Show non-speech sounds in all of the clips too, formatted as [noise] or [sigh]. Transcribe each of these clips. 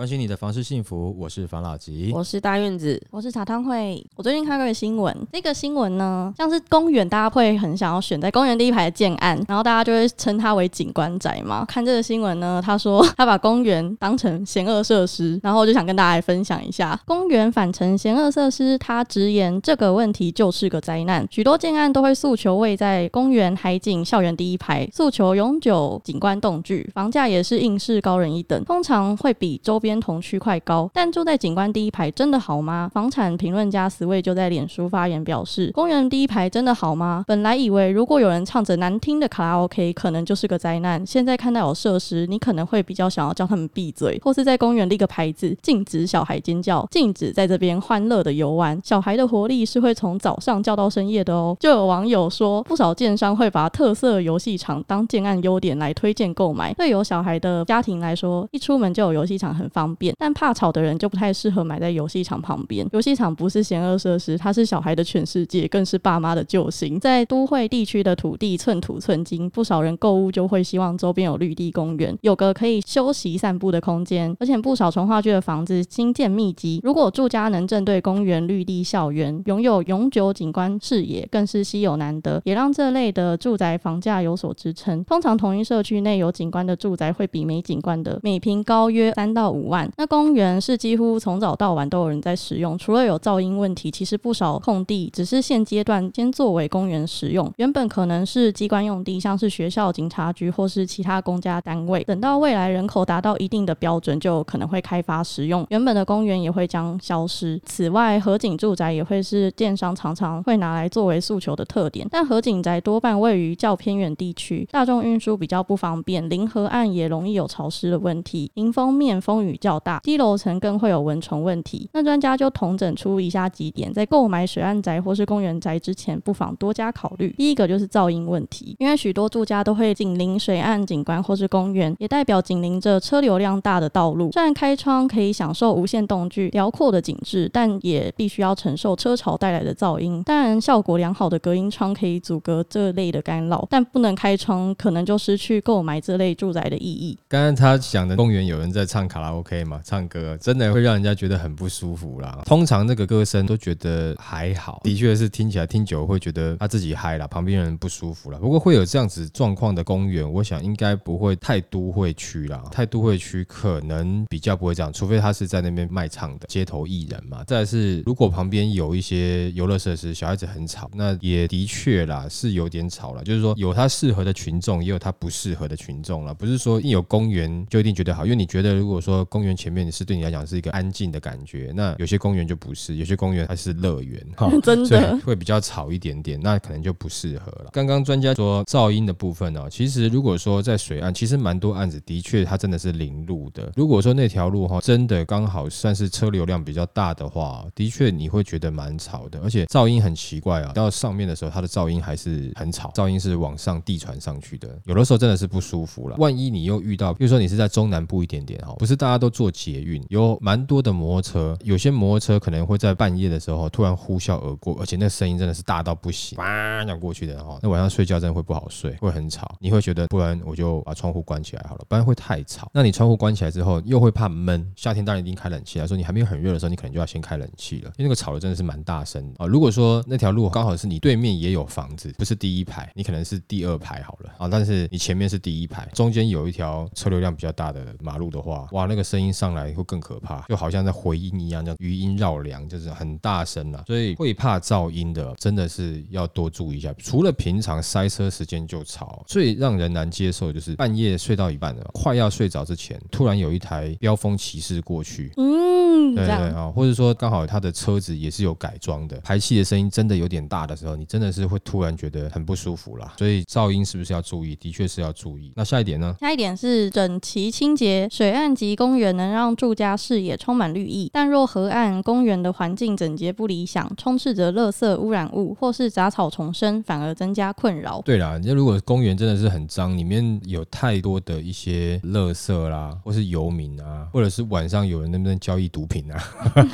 关心你的房事幸福，我是房老吉。我是大院子，我是茶汤会。我最近看过一个新闻，这个新闻呢，像是公园，大家会很想要选在公园第一排的建案，然后大家就会称它为景观宅嘛。看这个新闻呢，他说他把公园当成险恶设施，然后我就想跟大家来分享一下，公园反成险恶设施，他直言这个问题就是个灾难。许多建案都会诉求位在公园、海景、校园第一排，诉求永久景观动距，房价也是应试高人一等，通常会比周边。同区块高，但住在景观第一排真的好吗？房产评论家思维就在脸书发言表示：公园第一排真的好吗？本来以为如果有人唱着难听的卡拉 OK，可能就是个灾难。现在看到有设施，你可能会比较想要叫他们闭嘴，或是在公园立个牌子，禁止小孩尖叫，禁止在这边欢乐的游玩。小孩的活力是会从早上叫到深夜的哦。就有网友说，不少建商会把特色游戏场当建案优点来推荐购买。对有小孩的家庭来说，一出门就有游戏场很方。方便，但怕吵的人就不太适合买在游戏场旁边。游戏场不是险恶设施，它是小孩的全世界，更是爸妈的救星。在都会地区的土地寸土寸金，不少人购物就会希望周边有绿地公园，有个可以休息散步的空间。而且不少从化区的房子新建密集，如果住家能正对公园、绿地、校园，拥有永久景观视野，更是稀有难得，也让这类的住宅房价有所支撑。通常同一社区内有景观的住宅，会比没景观的每平高约三到五。万那公园是几乎从早到晚都有人在使用，除了有噪音问题，其实不少空地只是现阶段先作为公园使用，原本可能是机关用地，像是学校、警察局或是其他公家单位。等到未来人口达到一定的标准，就可能会开发使用，原本的公园也会将消失。此外，河景住宅也会是建商常常会拿来作为诉求的特点，但河景宅多半位于较偏远地区，大众运输比较不方便，临河岸也容易有潮湿的问题，迎风面风雨。较大，低楼层更会有蚊虫问题。那专家就统整出以下几点，在购买水岸宅或是公园宅之前，不妨多加考虑。第一个就是噪音问题，因为许多住家都会紧邻水岸景观或是公园，也代表紧邻着车流量大的道路。虽然开窗可以享受无限动距、辽阔的景致，但也必须要承受车潮带来的噪音。当然，效果良好的隔音窗可以阻隔这类的干扰，但不能开窗，可能就失去购买这类住宅的意义。刚刚他讲的公园有人在唱卡拉 OK。可以吗？唱歌真的会让人家觉得很不舒服啦。通常那个歌声都觉得还好，的确是听起来听久会觉得他自己嗨了，旁边人不舒服了。不过会有这样子状况的公园，我想应该不会太都会区啦。太都会区可能比较不会这样，除非他是在那边卖唱的街头艺人嘛。再是如果旁边有一些游乐设施，小孩子很吵，那也的确啦是有点吵了。就是说有他适合的群众，也有他不适合的群众了。不是说一有公园就一定觉得好，因为你觉得如果说公公园前面是对你来讲是一个安静的感觉，那有些公园就不是，有些公园它是乐园，哈 [laughs] 真的会比较吵一点点，那可能就不适合了。刚刚专家说噪音的部分呢，其实如果说在水岸，其实蛮多案子的确它真的是临路的。如果说那条路哈真的刚好算是车流量比较大的话，的确你会觉得蛮吵的，而且噪音很奇怪啊，到上面的时候它的噪音还是很吵，噪音是往上递传上去的，有的时候真的是不舒服了。万一你又遇到，比如说你是在中南部一点点哈，不是大家都。做捷运有蛮多的摩托车，有些摩托车可能会在半夜的时候突然呼啸而过，而且那声音真的是大到不行，哇，那过去的哈，那晚上睡觉真的会不好睡，会很吵，你会觉得不然我就把窗户关起来好了，不然会太吵。那你窗户关起来之后又会怕闷，夏天当然一定开冷气来说你还没有很热的时候，你可能就要先开冷气了，因为那个吵的真的是蛮大声啊。如果说那条路刚好是你对面也有房子，不是第一排，你可能是第二排好了啊，但是你前面是第一排，中间有一条车流量比较大的马路的话，哇，那个声音上来会更可怕，就好像在回音一样，叫余音绕梁，就是很大声了。所以会怕噪音的，真的是要多注意一下。除了平常塞车时间就吵，最让人难接受就是半夜睡到一半了，快要睡着之前，突然有一台飙风骑士过去。嗯。对对样。啊，或者说刚好他的车子也是有改装的，排气的声音真的有点大的时候，你真的是会突然觉得很不舒服啦。所以噪音是不是要注意？的确是要注意。那下一点呢？下一点是整齐清洁，水岸及公园能让住家视野充满绿意，但若河岸、公园的环境整洁不理想，充斥着垃圾污染物或是杂草丛生，反而增加困扰。对啦，那如果公园真的是很脏，里面有太多的一些垃圾啦，或是游民啊，或者是晚上有人能不能交易毒品啊，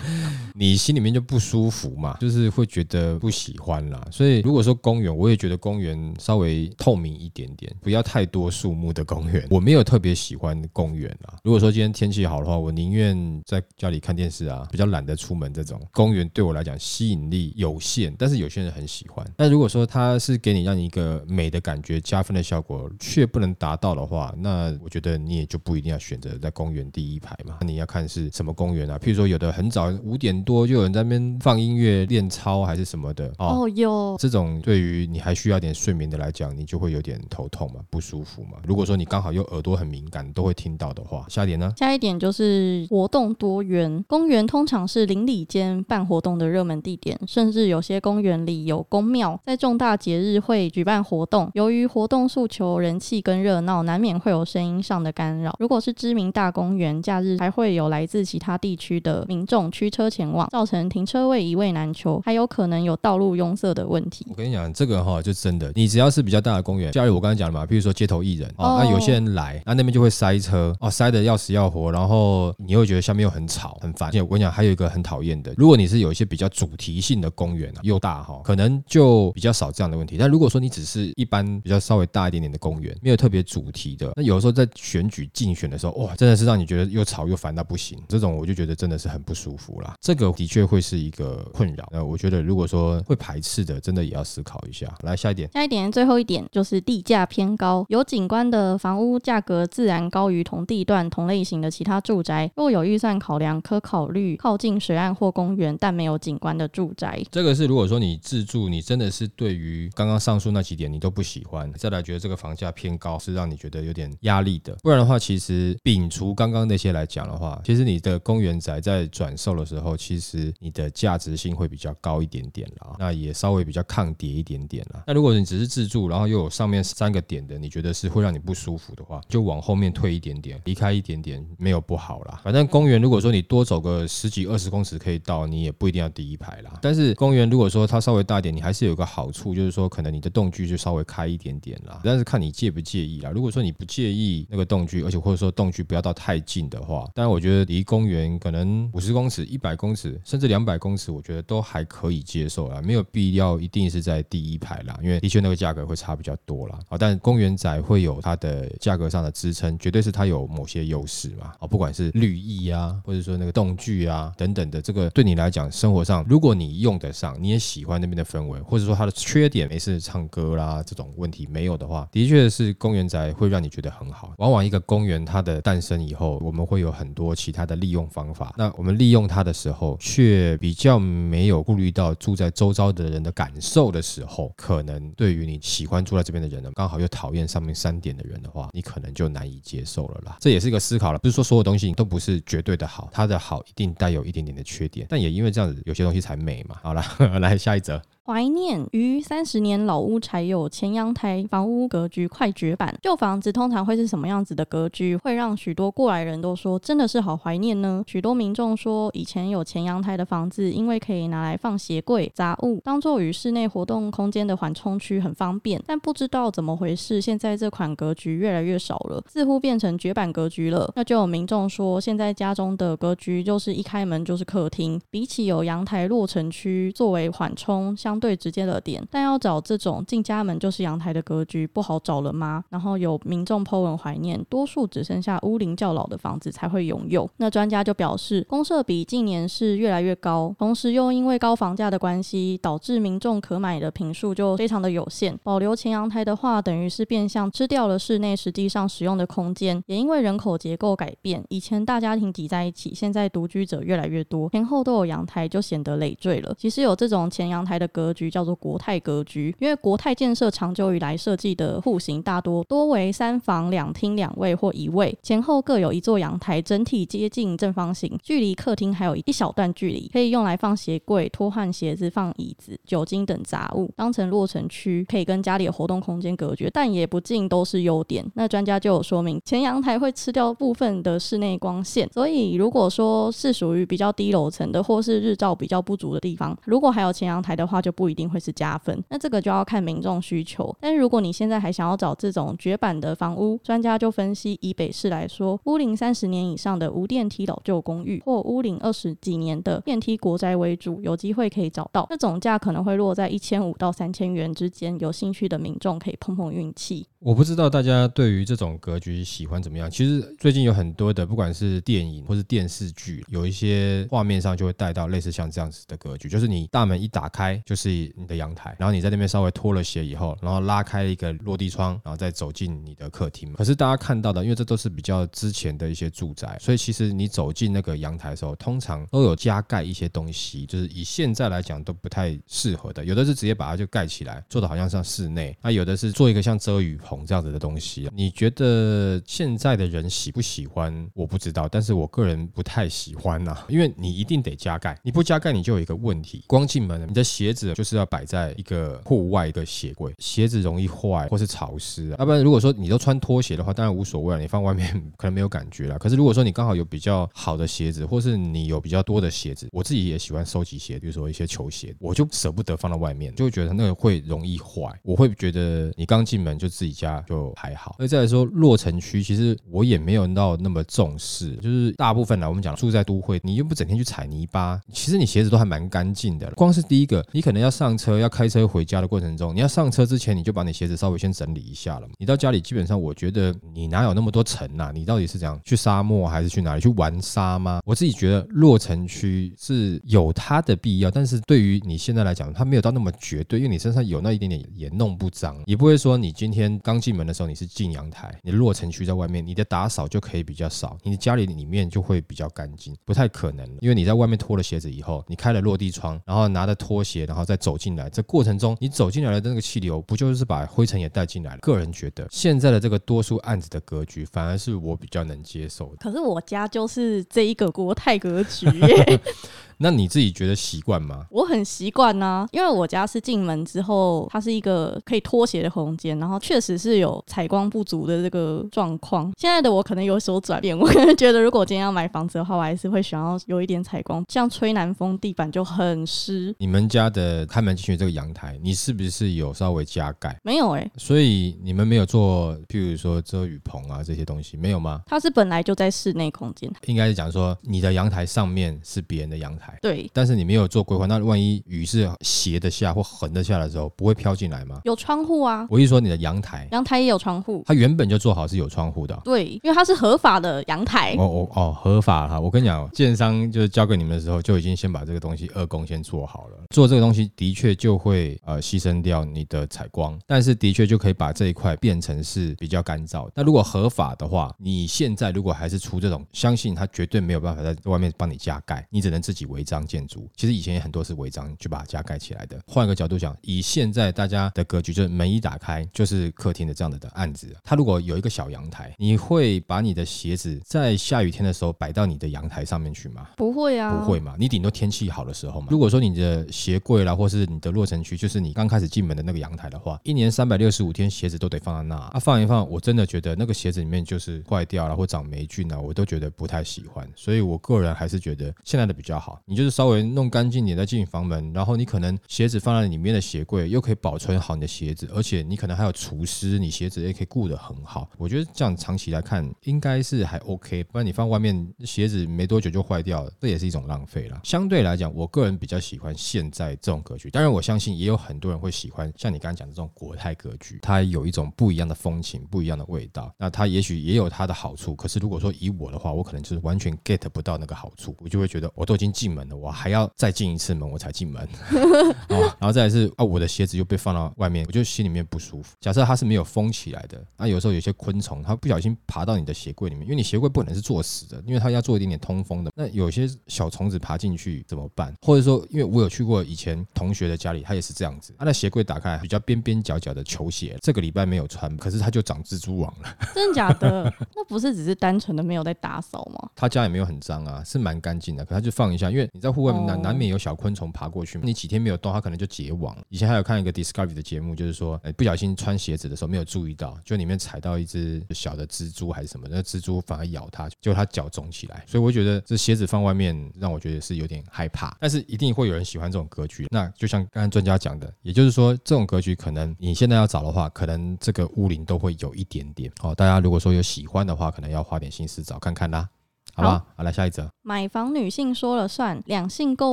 [laughs] 你心里面就不舒服嘛，就是会觉得不喜欢啦。所以如果说公园，我也觉得公园稍微透明一点点，不要太多树木的公园。我没有特别喜欢公园啊。如果说今天天气好的话，我宁愿在家里看电视啊，比较懒得出门。这种公园对我来讲吸引力有限，但是有些人很喜欢。那如果说它是给你让你一个美的感觉、加分的效果，却不能达到的话，那我觉得你也就不一定要选择在公园第一排嘛。那你要看是什么公园啊？譬如说有的很早五点多就有人在那边放音乐练操还是什么的哦。哦，有这种对于你还需要点睡眠的来讲，你就会有点头痛嘛，不舒服嘛。如果说你刚好又耳朵很敏感，都会听到的话，下一点呢？下一点点就是活动多元，公园通常是邻里间办活动的热门地点，甚至有些公园里有公庙，在重大节日会举办活动。由于活动诉求人气跟热闹，难免会有声音上的干扰。如果是知名大公园，假日还会有来自其他地区的民众驱车前往，造成停车位一位难求，还有可能有道路拥塞的问题我。跟你讲，这个哈就真的，你只要是比较大的公园，假如我刚才讲了嘛，比如说街头艺人哦，那有些人来，那那边就会塞车哦，塞的要死要活，然后你会觉得下面又很吵很烦。而且我跟你讲，还有一个很讨厌的，如果你是有一些比较主题性的公园啊，又大哈，可能就比较少这样的问题。但如果说你只是一般比较稍微大一点点的公园，没有特别主题的，那有的时候在选举竞选的时候，哇，真的是让你觉得又吵又烦到不行。这种我就觉得真的是很不舒服啦。这个的确会是一个困扰。那我觉得如果说会排斥的，真的也要思考一下。来下一点。下一点，最后一点就是地价偏高，有景观的房屋价格自然高于同地段同类型的其他他住宅。若有预算考量，可考虑靠近水岸或公园但没有景观的住宅。这个是如果说你自住，你真的是对于刚刚上述那几点你都不喜欢，再来觉得这个房价偏高，是让你觉得有点压力的。不然的话，其实摒除刚刚那些来讲的话，其实你的公园宅在转售的时候，其实你的价值性会比较高一点点啦，那也稍微比较抗跌一点点啦。那如果你只是自住，然后又有上面三个点的，你觉得是会让你不舒服的话，就往后面退一点点，离开一点点，没有不好啦。反正公园如果说你多走个十几二十公尺可以到，你也不一定要第一排啦。但是公园如果说它稍微大一点，你还是有个好处，就是说可能你的动距就稍微开一点点啦。但是看你介不介意啦。如果说你不介意那个动距，而且或者说动距不要到太近的话，当然我觉得离公园可能五十公尺、一百公尺，甚至两百公尺，我觉得都还可以接受啦，没有必要一定是在第一排啦，因为的确那个价格会差比较多啦。啊，但公园仔会有它的价格上的支撑，绝对是它有某些优势嘛。啊，不管是绿意啊，或者说那个动具啊等等的，这个对你来讲，生活上如果你用得上，你也喜欢那边的氛围，或者说它的缺点没事唱歌啦这种问题没有的话，的确是公园宅会让你觉得很好。往往一个公园它的诞生以后，我们会有很多其他的利用方法。那我们利用它的时候，却比较没有顾虑到住在周遭的人的感受的时候，可能对于你喜欢住在这边的人呢，刚好又讨厌上面三点的人的话，你可能就难以接受了啦。这也是一个思考了，不是说所有东西都不是绝对的好，它的好一定带有一点点的缺点，但也因为这样子，有些东西才美嘛。好了，[laughs] 来下一则。怀念于三十年老屋才有前阳台，房屋格局快绝版。旧房子通常会是什么样子的格局，会让许多过来人都说真的是好怀念呢？许多民众说，以前有前阳台的房子，因为可以拿来放鞋柜、杂物，当做与室内活动空间的缓冲区，很方便。但不知道怎么回事，现在这款格局越来越少了，似乎变成绝版格局了。那就有民众说，现在家中的格局就是一开门就是客厅，比起有阳台落成区作为缓冲，相相对直接的点，但要找这种进家门就是阳台的格局不好找了吗？然后有民众 po 文怀念，多数只剩下屋龄较老的房子才会拥有。那专家就表示，公设比近年是越来越高，同时又因为高房价的关系，导致民众可买的平数就非常的有限。保留前阳台的话，等于是变相吃掉了室内实际上使用的空间。也因为人口结构改变，以前大家庭挤在一起，现在独居者越来越多，前后都有阳台，就显得累赘了。其实有这种前阳台的格格局叫做国泰格局，因为国泰建设长久以来设计的户型大多多为三房两厅两卫或一卫，前后各有一座阳台，整体接近正方形，距离客厅还有一小段距离，可以用来放鞋柜、脱换鞋子、放椅子、酒精等杂物，当成落成区，可以跟家里的活动空间隔绝，但也不尽都是优点。那专家就有说明，前阳台会吃掉部分的室内光线，所以如果说是属于比较低楼层的，或是日照比较不足的地方，如果还有前阳台的话，就不一定会是加分。那这个就要看民众需求。但如果你现在还想要找这种绝版的房屋，专家就分析，以北市来说，屋龄三十年以上的无电梯老旧公寓，或屋龄二十几年的电梯国宅为主，有机会可以找到。那总价可能会落在一千五到三千元之间，有兴趣的民众可以碰碰运气。我不知道大家对于这种格局喜欢怎么样。其实最近有很多的，不管是电影或是电视剧，有一些画面上就会带到类似像这样子的格局，就是你大门一打开就是你的阳台，然后你在那边稍微脱了鞋以后，然后拉开一个落地窗，然后再走进你的客厅。可是大家看到的，因为这都是比较之前的一些住宅，所以其实你走进那个阳台的时候，通常都有加盖一些东西，就是以现在来讲都不太适合的。有的是直接把它就盖起来，做的好像像室内；那有的是做一个像遮雨棚这样子的东西。你觉得现在的人喜不喜欢？我不知道，但是我个人不太喜欢呐，因为你一定得加盖，你不加盖你就有一个问题，光进门，你的鞋子就是要摆在一个户外的鞋柜，鞋子容易坏或是潮湿啊。要不然如果说你都穿拖鞋的话，当然无所谓了，你放外面 [laughs] 可能没有感觉了。可是如果说你刚好有比较好的鞋子，或是你有比较多的鞋子，我自己也喜欢收集鞋，比如说一些球鞋，我就舍不得放到外面，就会觉得那个会容易坏。我会觉得你刚进门就自己家就还好。而再来说落城区，其实我也没有到那么重视，就是大部分呢，我们讲住在都会，你又不整天去踩泥巴，其实你鞋子都还蛮干净的。光是第一个，你可能要上车要开车回家的过程中，你要上车之前你就把你鞋子稍微先整理一下了。你到家里基本上，我觉得你哪有那么多尘呐？你到底是怎样去沙漠还是去哪里去玩沙吗？我自己觉得落城区是有它的必要，但是对于你现在来讲，它没有到那么绝对，因为你身上有那一点点也弄不脏，也不会说你今天刚进门的时候你是进阳台，你落城区在外面，你的打扫就可以比较少，你的家里里面就会比较干净，不太可能，因为你在外面脱了鞋子以后，你开了落地窗，然后拿着拖鞋，然后再走进来，这过程中你走进来的那个气流，不就是把灰尘也带进来了？个人觉得现在的这个多数案子的格局，反而是我比较能接受的。可是我家就是这一个国泰格局。[laughs] 那你自己觉得习惯吗？我很习惯呐，因为我家是进门之后，它是一个可以脱鞋的空间，然后确实是有采光不足的这个状况。现在的我可能有所转变，我可能觉得如果今天要买房子的话，我还是会想要有一点采光，[laughs] 像吹南风，地板就很湿。你们家的开门进去这个阳台，你是不是有稍微加盖？没有哎，所以你们没有做，譬如说遮雨棚啊这些东西，没有吗？它是本来就在室内空间，应该是讲说你的阳台上面是别人的阳台。对，但是你没有做规划，那万一雨是斜的下或横的下的时候，不会飘进来吗？有窗户啊。我一说你的阳台，阳台也有窗户，它原本就做好是有窗户的。对，因为它是合法的阳台。哦哦哦，合法哈。我跟你讲，建商就是交给你们的时候，就已经先把这个东西二工先做好了。做这个东西的确就会呃牺牲掉你的采光，但是的确就可以把这一块变成是比较干燥。那如果合法的话，你现在如果还是出这种，相信他绝对没有办法在外面帮你加盖，你只能自己违章建筑。其实以前也很多是违章就把它加盖起来的。换一个角度讲，以现在大家的格局，就是门一打开就是客厅的这样的的案子，它如果有一个小阳台，你会把你的鞋子在下雨天的时候摆到你的阳台上面去吗？不会啊，不会嘛。你顶多天气好的时候嘛。如果说你的鞋柜啦，或是你的落成区，就是你刚开始进门的那个阳台的话，一年三百六十五天鞋子都得放在那啊，放一放，我真的觉得那个鞋子里面就是坏掉了或长霉菌了，我都觉得不太喜欢。所以我个人还是觉得现在的比较好。你就是稍微弄干净点再进房门，然后你可能鞋子放在里面的鞋柜又可以保存好你的鞋子，而且你可能还有除湿，你鞋子也可以顾得很好。我觉得这样长期来看应该是还 OK，不然你放外面鞋子没多久就坏掉了，这也是一种浪费了。相对来讲，我个人比较喜欢现在这种格局，当然我相信也有很多人会喜欢像你刚刚讲的这种国泰格局，它有一种不一样的风情，不一样的味道。那它也许也有它的好处，可是如果说以我的话，我可能就是完全 get 不到那个好处，我就会觉得我都已经进门。门了，我还要再进一次门我才进门，[laughs] 哦，然后再来是啊，我的鞋子又被放到外面，我就心里面不舒服。假设它是没有封起来的，啊，有时候有些昆虫它不小心爬到你的鞋柜里面，因为你鞋柜不可能是做死的，因为它要做一点点通风的。那有些小虫子爬进去怎么办？或者说，因为我有去过以前同学的家里，他也是这样子，他的鞋柜打开比较边边角角的球鞋，这个礼拜没有穿，可是它就长蜘蛛网了。[laughs] 真的假的？那不是只是单纯的没有在打扫吗？他家也没有很脏啊，是蛮干净的，可他就放一下，因为你在户外难哦难免有小昆虫爬过去，你几天没有动，它可能就结网。以前还有看一个 Discovery 的节目，就是说，哎，不小心穿鞋子的时候没有注意到，就里面踩到一只小的蜘蛛还是什么，那蜘蛛反而咬它，结果它脚肿起来。所以我觉得这鞋子放外面，让我觉得是有点害怕。但是一定会有人喜欢这种格局。那就像刚才专家讲的，也就是说，这种格局可能你现在要找的话，可能这个屋龄都会有一点点。哦，大家如果说有喜欢的话，可能要花点心思找看看啦。好不好？好，来下一则。买房女性说了算，两性购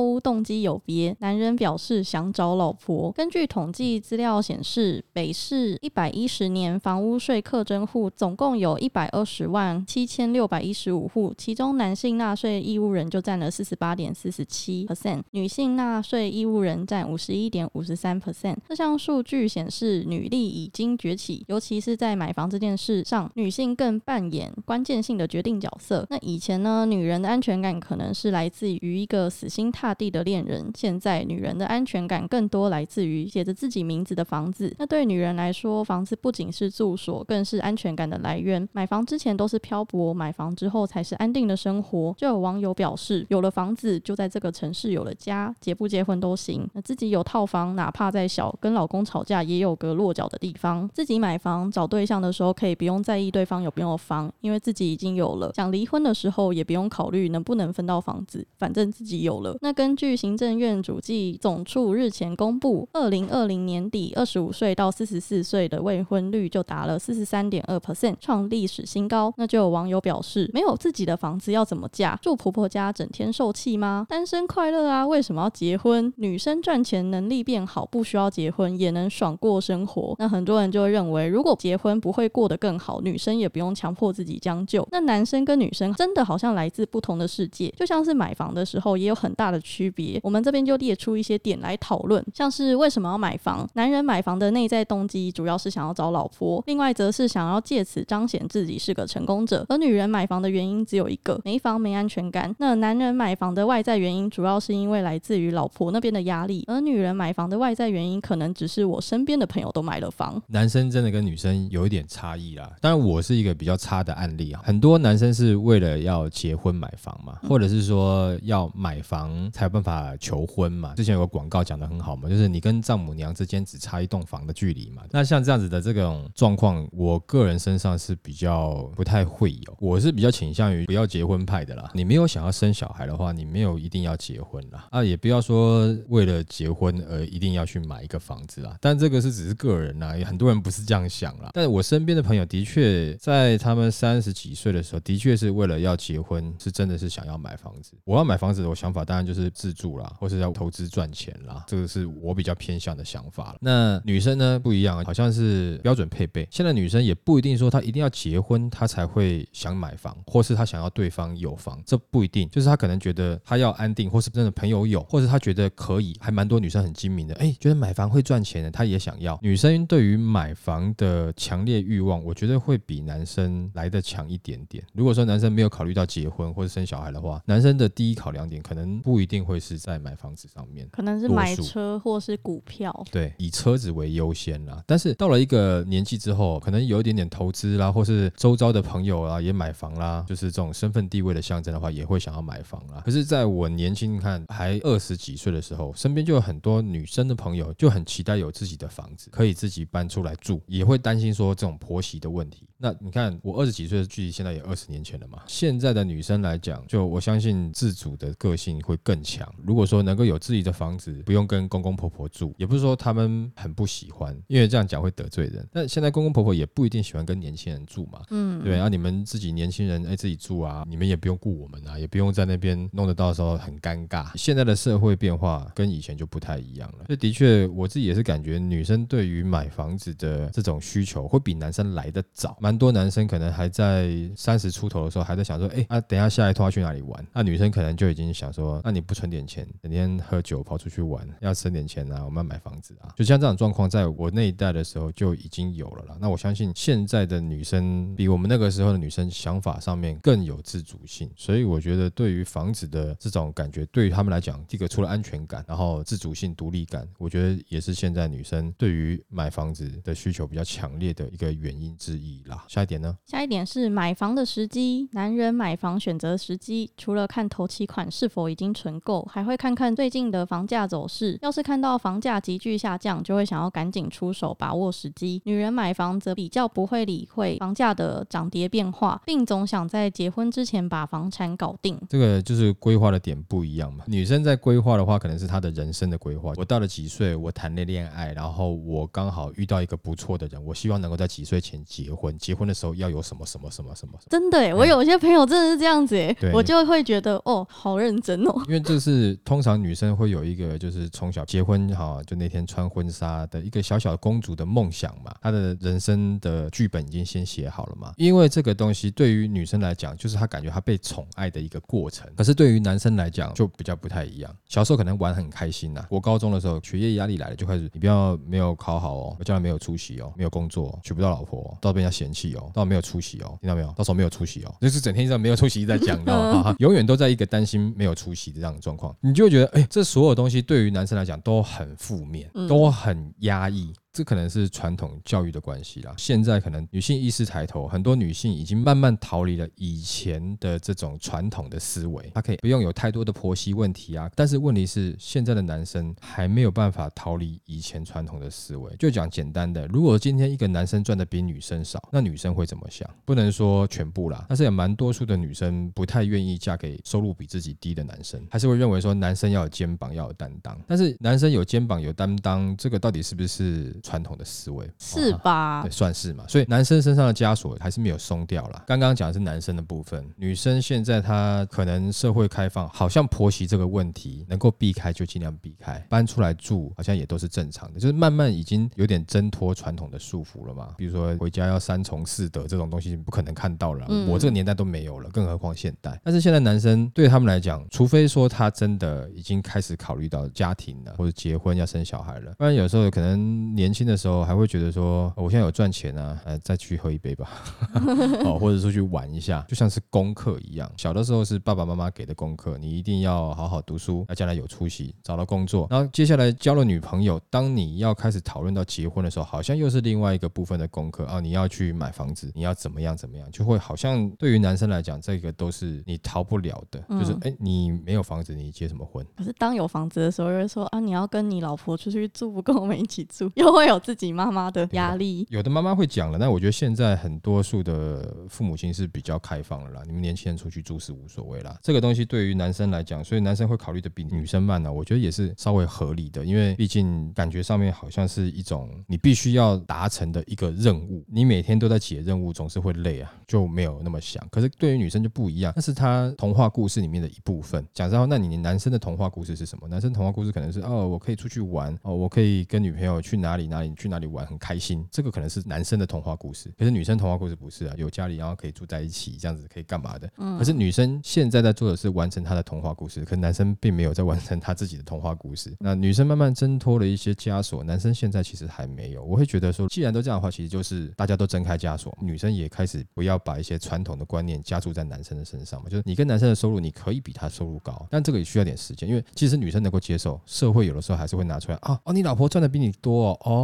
物动机有别。男人表示想找老婆。根据统计资料显示，北市一百一十年房屋税课征户总共有一百二十万七千六百一十五户，其中男性纳税义务人就占了四十八点四十七 percent，女性纳税义务人占五十一点五十三 percent。这项数据显示，女力已经崛起，尤其是在买房这件事上，女性更扮演关键性的决定角色。那以前呢，女人的安全感可能是来自于一个死心塌地的恋人，现在女人的安全感更多来自于写着自己名字的房子。那对女人来说，房子不仅是住所，更是安全感的来源。买房之前都是漂泊，买房之后才是安定的生活。就有网友表示，有了房子就在这个城市有了家，结不结婚都行。那自己有套房，哪怕再小，跟老公吵架也有个落脚的地方。自己买房找对象的时候，可以不用在意对方有没有房，因为自己已经有了。想离婚的时候，也不用考虑能不能分到房子，反正自己有了。那根据行政院主计总处日前公布，二零二零年底二十五岁到四十四岁的未婚率就达了四十三点二 percent，创历史新高。那就有网友表示，没有自己的房子要怎么嫁？住婆婆家整天受气吗？单身快乐啊，为什么要结婚？女生赚钱能力变好，不需要结婚也能爽过生活。那很多人就会认为，如果结婚不会过得更好，女生也不用强迫自己将就。那男生跟女生真的好好像来自不同的世界，就像是买房的时候也有很大的区别。我们这边就列出一些点来讨论，像是为什么要买房？男人买房的内在动机主要是想要找老婆，另外则是想要借此彰显自己是个成功者。而女人买房的原因只有一个，没房没安全感。那男人买房的外在原因主要是因为来自于老婆那边的压力，而女人买房的外在原因可能只是我身边的朋友都买了房。男生真的跟女生有一点差异啦。当然，我是一个比较差的案例啊。很多男生是为了要结婚买房嘛，或者是说要买房才有办法求婚嘛。之前有个广告讲的很好嘛，就是你跟丈母娘之间只差一栋房的距离嘛。那像这样子的这种状况，我个人身上是比较不太会有。我是比较倾向于不要结婚派的啦。你没有想要生小孩的话，你没有一定要结婚啦。啊，也不要说为了结婚而一定要去买一个房子啦。但这个是只是个人啦，也很多人不是这样想啦。但是我身边的朋友的确在他们三十几岁的时候，的确是为了要结结婚，是真的是想要买房子。我要买房子，我想法当然就是自住啦，或是要投资赚钱啦，这个是我比较偏向的想法了。那女生呢不一样，好像是标准配备。现在女生也不一定说她一定要结婚，她才会想买房，或是她想要对方有房，这不一定。就是她可能觉得她要安定，或是真的朋友有，或是她觉得可以，还蛮多女生很精明的，哎，觉得买房会赚钱的，她也想要。女生对于买房的强烈欲望，我觉得会比男生来的强一点点。如果说男生没有考虑到结婚或者生小孩的话，男生的第一考量点可能不一定会是在买房子上面。可能是买车或是股票，对，以车子为优先啦。但是到了一个年纪之后，可能有一点点投资啦，或是周遭的朋友啊也买房啦，就是这种身份地位的象征的话，也会想要买房啦。可是，在我年轻看还二十几岁的时候，身边就有很多女生的朋友就很期待有自己的房子，可以自己搬出来住，也会担心说这种婆媳的问题。那你看，我二十几岁的距离现在也二十年前了嘛。现在的女生来讲，就我相信自主的个性会更强。如果说能够有自己的房子，不用跟公公婆婆住，也不是说他们很不喜欢，因为这样讲会得罪人。但现在公公婆婆也不一定喜欢跟年轻人住嘛，嗯，对啊，你们自己年轻人哎自己住啊，你们也不用顾我们啊，也不用在那边弄得到时候很尴尬。现在的社会变化跟以前就不太一样了，这的确我自己也是感觉女生对于买房子的这种需求会比男生来的早，蛮多男生可能还在三十出头的时候还在想说，哎、啊，等一下下一拖要去哪里玩？那女生可能就已经想说，那你不存点钱，整天喝酒跑出去玩，要省点钱啊，我们要买房子啊。就像这种状况，在我那一代的时候就已经有了啦。那我相信现在的女生比我们那个时候的女生想法上面更有自主性，所以我觉得对于房子的这种感觉，对于他们来讲，这个除了安全感，然后自主性、独立感，我觉得也是现在女生对于买房子的需求比较强烈的一个原因之一啦。下一点呢？下一点是买房的时机，男人买房选择时机，除了看头期款是否已经存够，还会看看最近的房价走势。要是看到房价急剧下降，就会想要赶紧出手，把握时机。女人买房则比较不会理会房价的涨跌变化，并总想在结婚之前把房产搞定。这个就是规划的点不一样嘛。女生在规划的话，可能是她的人生的规划。我到了几岁，我谈了恋爱，然后我刚好遇到一个不错的人，我希望能够在几岁前结婚。结婚的时候要有什么什么什么什么什么。真的诶，我有些朋友真的是这样子诶对，我就会觉得哦，好认真哦。[laughs] 因为这是通常女生会有一个，就是从小结婚哈，就那天穿婚纱的一个小小的公主的梦想嘛，她的人生的剧本已经先写好了嘛。因为这个东西对于女生来讲，就是她感觉她被宠爱的一个过程，可是对于男生来讲就比较不太一样。小时候可能玩很开心呐、我高中的时候学业压力来了，就开始你不要没有考好哦，将来没有出息哦，没有工作、哦，娶不到老婆、哦，到被人家嫌弃哦，到没有出息哦，听到没有？到时候没有出息哦，就是整天这样没有出席在讲，你知道吗？哈哈永远都在一个担心没有出席的这样的状况，你就会觉得，哎、这所有东西对于男生来讲都很负面，嗯都很压抑。这可能是传统教育的关系啦。现在可能女性意识抬头，很多女性已经慢慢逃离了以前的这种传统的思维，她可以不用有太多的婆媳问题啊。但是问题是，现在的男生还没有办法逃离以前传统的思维。就讲简单的，如果今天一个男生赚的比女生少，那女生会怎么想？不能说全部啦，但是有蛮多数的女生不太愿意嫁给收入比自己低的男生，还是会认为说男生要有肩膀，要有担当。但是男生有肩膀有担当，这个到底是不是传统的思维？是哦吧对，？算是嘛。所以男生身上的枷锁还是没有松掉啦。刚刚讲的是男生的部分，女生现在她可能社会开放，好像婆媳这个问题能够避开就尽量避开，搬出来住好像也都是正常的，就是慢慢已经有点挣脱传统的束缚了嘛。比如说回家要三从四德这种东西不可能看到了，嗯我这个年代都没有了，更何况现代。但是现在男生对他们来讲，除非说他真的已经开始考虑到家庭了，或者结婚要生小孩了，不然有时候可能年轻的时候还会觉得说，哦我现在有赚钱啊，呃，再去喝一杯吧，[laughs] 哦，或者出去玩一下，就像是功课一样。小的时候是爸爸妈妈给的功课，你一定要好好读书，要将来有出息，找到工作。然后接下来交了女朋友，当你要开始讨论到结婚的时候，好像又是另外一个部分的功课啊，你要去买房子，你要怎么样怎么样，就会好像对于男生来讲，这个都是你逃不了的，就是嗯哎，你没有房子，你结什么婚？可是当有房子的时候，又会说啊，你要跟你老婆出去住，不跟我们一起住，又会有自己妈妈的压力。有的妈妈会讲了，但我觉得现在很多数的父母亲是比较开放了啦。你们年轻人出去住是无所谓啦。这个东西对于男生来讲，所以男生会考虑的比女生慢呢、我觉得也是稍微合理的，因为毕竟感觉上面好像是一种你必须要达成的一个任务。你每天都在解任务，总是会累啊，就没有那么想。可是对于女生就不一样，那是她童话故事里面的一部分。讲实话，那你男生的童话故事是什么？男生童话故事可能是哦，我可以出去玩，哦，我可以跟女朋友去哪里哪里去哪里玩，很开心。这个可能是男生的童话故事，可是女生童话故事不是啊，有家里然后可以住在一起，这样子可以干嘛的？嗯可是女生现在在做的是完成她的童话故事，可男生并没有在完成他自己的童话故事。那女生慢慢挣脱了一些枷锁，男生现在其实还没有。我会觉得说，既然都这样的话，其实就是大家都挣开枷锁，女生也开始不要把一些传统的观念加注在男生的身上嘛。就是你跟男生的收入，你可以比他收入高，但这个也需要点时间，因为其实女生能够接受，社会有的时候还是会拿出来啊哦，你老婆赚的比你多哦，哦，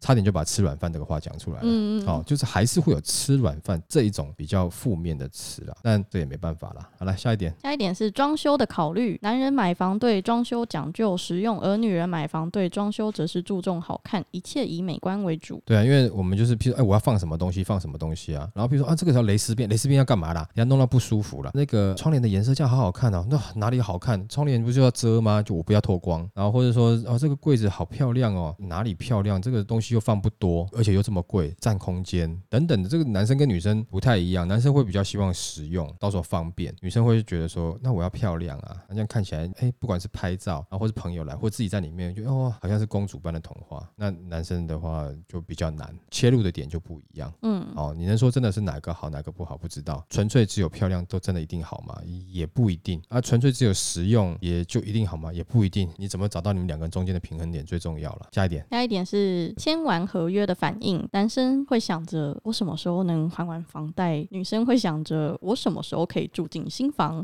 差点就把吃软饭这个话讲出来了。嗯嗯哦，就是还是会有吃软饭这一种比较负面的词啦，但这也没办法啦。好了，下一点，下一点是装修的考虑，男人买房对装修讲究实用，而女人买房对装修则是注重好看，一切以美观为主。对啊，因为我们就是，譬如，哎，我要放什么东西，放什么东西啊？然后譬如说啊，这个叫蕾丝边，蕾丝边要干嘛啦？人家弄到不舒服了。那个窗帘的颜色这样好好看哦，那哪里好看？窗帘不就要遮吗？就我不要透光。然后或者说，哦，这个柜子好漂亮哦，哪里漂漂亮，这个东西又放不多，而且又这么贵，占空间等等的。这个男生跟女生不太一样，男生会比较希望实用，到时候方便；女生会觉得说，那我要漂亮啊，那这样看起来，哎，不管是拍照啊，或是朋友来，或自己在里面，就哦，好像是公主般的童话。那男生的话就比较难，切入的点就不一样。嗯，哦，你能说真的是哪个好，哪个不好？不知道，纯粹只有漂亮都真的一定好吗？也不一定啊。纯粹只有实用也就一定好吗？也不一定。你怎么找到你们两个人中间的平衡点最重要了。下一点，下一点是签完合约的反应。男生会想着我什么时候能还完房贷，女生会想着我什么时候可以住进新房。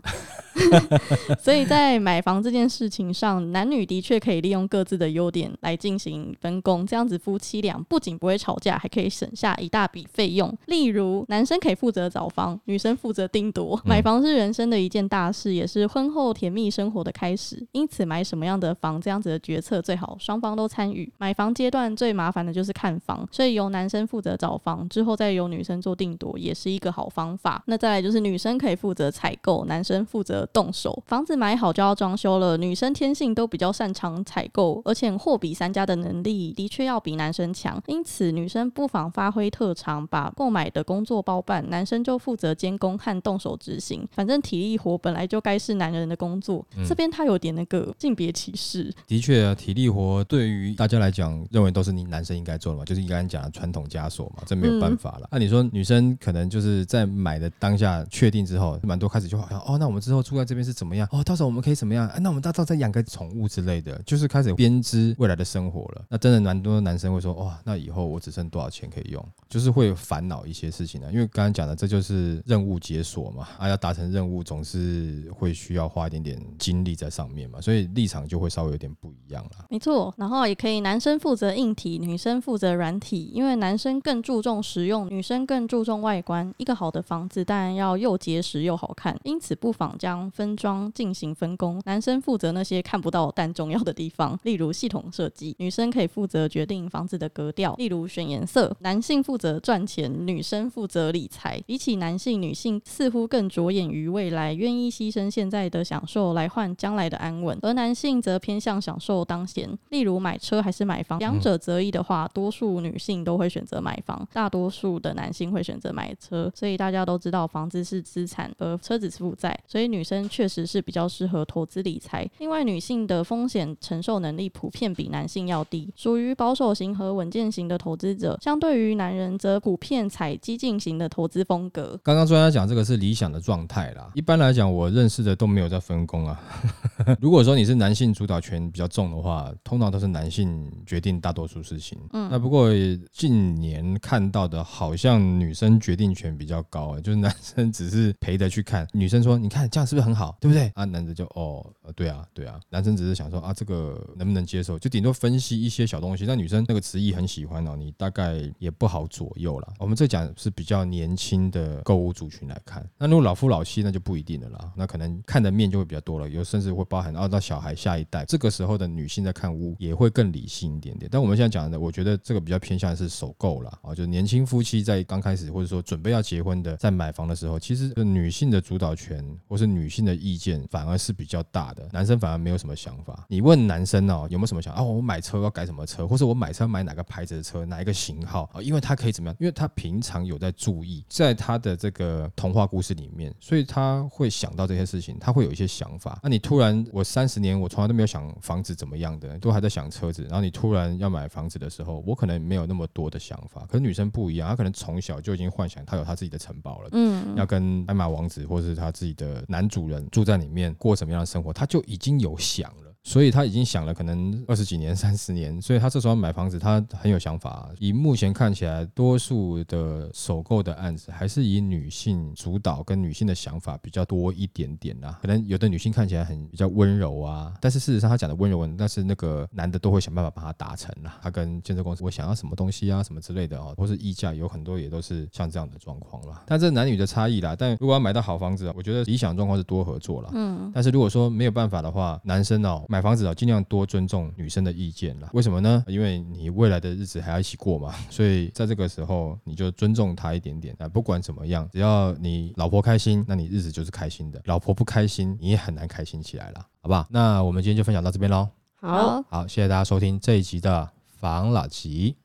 [laughs] 所以在买房这件事情上，男女的确可以利用各自的优点来进行分工，这样子夫妻俩不仅不会吵架，还可以省下一大笔费用。例如，男生可以负责找房，女生负责定夺。买房是人生的一件大事，也是婚后甜蜜生活的开始。因此，买什么样的房，这样子的决策最好双方都参与。买房阶段最麻烦的就是看房，所以由男生负责找房，之后再由女生做定夺，也是一个好方法。那再来就是女生可以负责采购，男生负责动手。房子买好就要装修了，女生天性都比较擅长采购，而且货比三家的能力的确要比男生强。因此，女生不妨发挥特长，把购买的工作包办，男生就负责监工和动手执行。反正体力活本来就该是男人的工作，这边他有点那个性别歧视。的确啊，体力活对于大家来讲，认为都是你男生应该做的嘛，就是你刚才讲的传统枷锁嘛，这没有办法了。那你说女生可能就是在买的当下确定之后，蛮多开始就好像哦，那我们之后住在这边是怎么样？哦，到时候我们可以怎么样？那我们到时候再养个宠物之类的，就是开始编织未来的生活了。那真的蛮多男生会说，哇，那以后我只剩多少钱可以用？就是会烦恼一些事情呢。因为刚刚讲的，这就是任务解锁嘛，啊，要达成任务总是会需要花一点点精力在上面嘛，所以立场就会稍微有点不一样了。没错，然后也可以男生负责硬体，女生负责软体，因为男生更注重实用，女生更注重外观。一个好的房子当然要又结实又好看，因此不妨将分装进行分工。男生负责那些看不到但重要的地方，例如系统设计；女生可以负责决定房子的格调，例如选颜色。男性负责赚钱，女生负责理财。比起男性，女性似乎更着眼于未来，愿意牺牲现在的享受来换将来的安稳，而男性则偏向享受当前。例如买车还是买房，两者择一的话，多数女性都会选择买房，大多数的男性会选择买车。所以大家都知道，房子是资产，而车子是负债。所以女生确实是比较适合投资理财。另外，女性的风险承受能力普遍比男性要低，属于保守型和稳健型的投资者。相对于男人，则普遍采激进型的投资风格。刚刚专家讲这个是理想的状态啦。一般来讲，我认识的都没有在分工啊。[laughs] 如果说你是男性主导权比较重的话，通常都是男性决定大多数事情。嗯，那不过近年看到的，好像女生决定权比较高啊，就是男生只是陪着去看，[laughs] 女生说：“你看这样是不是很好，对不对？”啊，男的就哦，对啊，对啊，男生只是想说啊，这个能不能接受，就顶多分析一些小东西。那女生那个词义很喜欢哦，你大概也不好左右了。我们这讲是比较年轻的购物族群来看，那如果老夫老妻那就不一定了啦，那可能看的面就会比较多了，有甚至会包含啊到小孩下一代，这个时候的女性在看屋也会更理性一点点。但我我们现在讲的，我觉得这个比较偏向是首购了啊，就是年轻夫妻在刚开始或者说准备要结婚的，在买房的时候，其实女性的主导权或是女性的意见反而是比较大的，男生反而没有什么想法。你问男生哦，有没有什么想啊？我买车要改什么车，或者我买车买哪个牌子的车，哪一个型号啊？因为他可以怎么样？因为他平常有在注意，在他的这个童话故事里面，所以他会想到这些事情，他会有一些想法。那你突然我三十年我从来都没有想房子怎么样的，都还在想车子，然后你突然要买房子的时候，我可能没有那么多的想法。可是女生不一样，她可能从小就已经幻想她有她自己的城堡了，嗯，要跟白马王子或者是她自己的男主人住在里面过什么样的生活，她就已经有想了。所以他已经想了可能二十几年、三十年，所以他这时候买房子，他很有想法。以目前看起来，多数的首购的案子还是以女性主导，跟女性的想法比较多一点点啦。可能有的女性看起来很比较温柔啊，但是事实上他讲的温柔，但是那个男的都会想办法把它达成啦。他跟建设公司我想要什么东西啊，什么之类的哦，或是溢价，有很多也都是像这样的状况啦。但这男女的差异啦。但如果要买到好房子，我觉得理想状况是多合作啦。嗯。但是如果说没有办法的话，男生哦买。买房子啊，尽量多尊重女生的意见啦。为什么呢？因为你未来的日子还要一起过嘛，[laughs] 所以在这个时候你就尊重她一点点啊。不管怎么样，只要你老婆开心，那你日子就是开心的；老婆不开心，你也很难开心起来了，好不好？那我们今天就分享到这边喽。好，好，谢谢大家收听这一集的房老吉。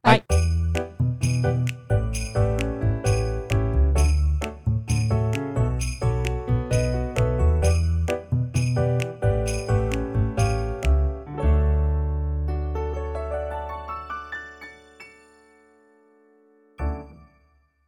拜。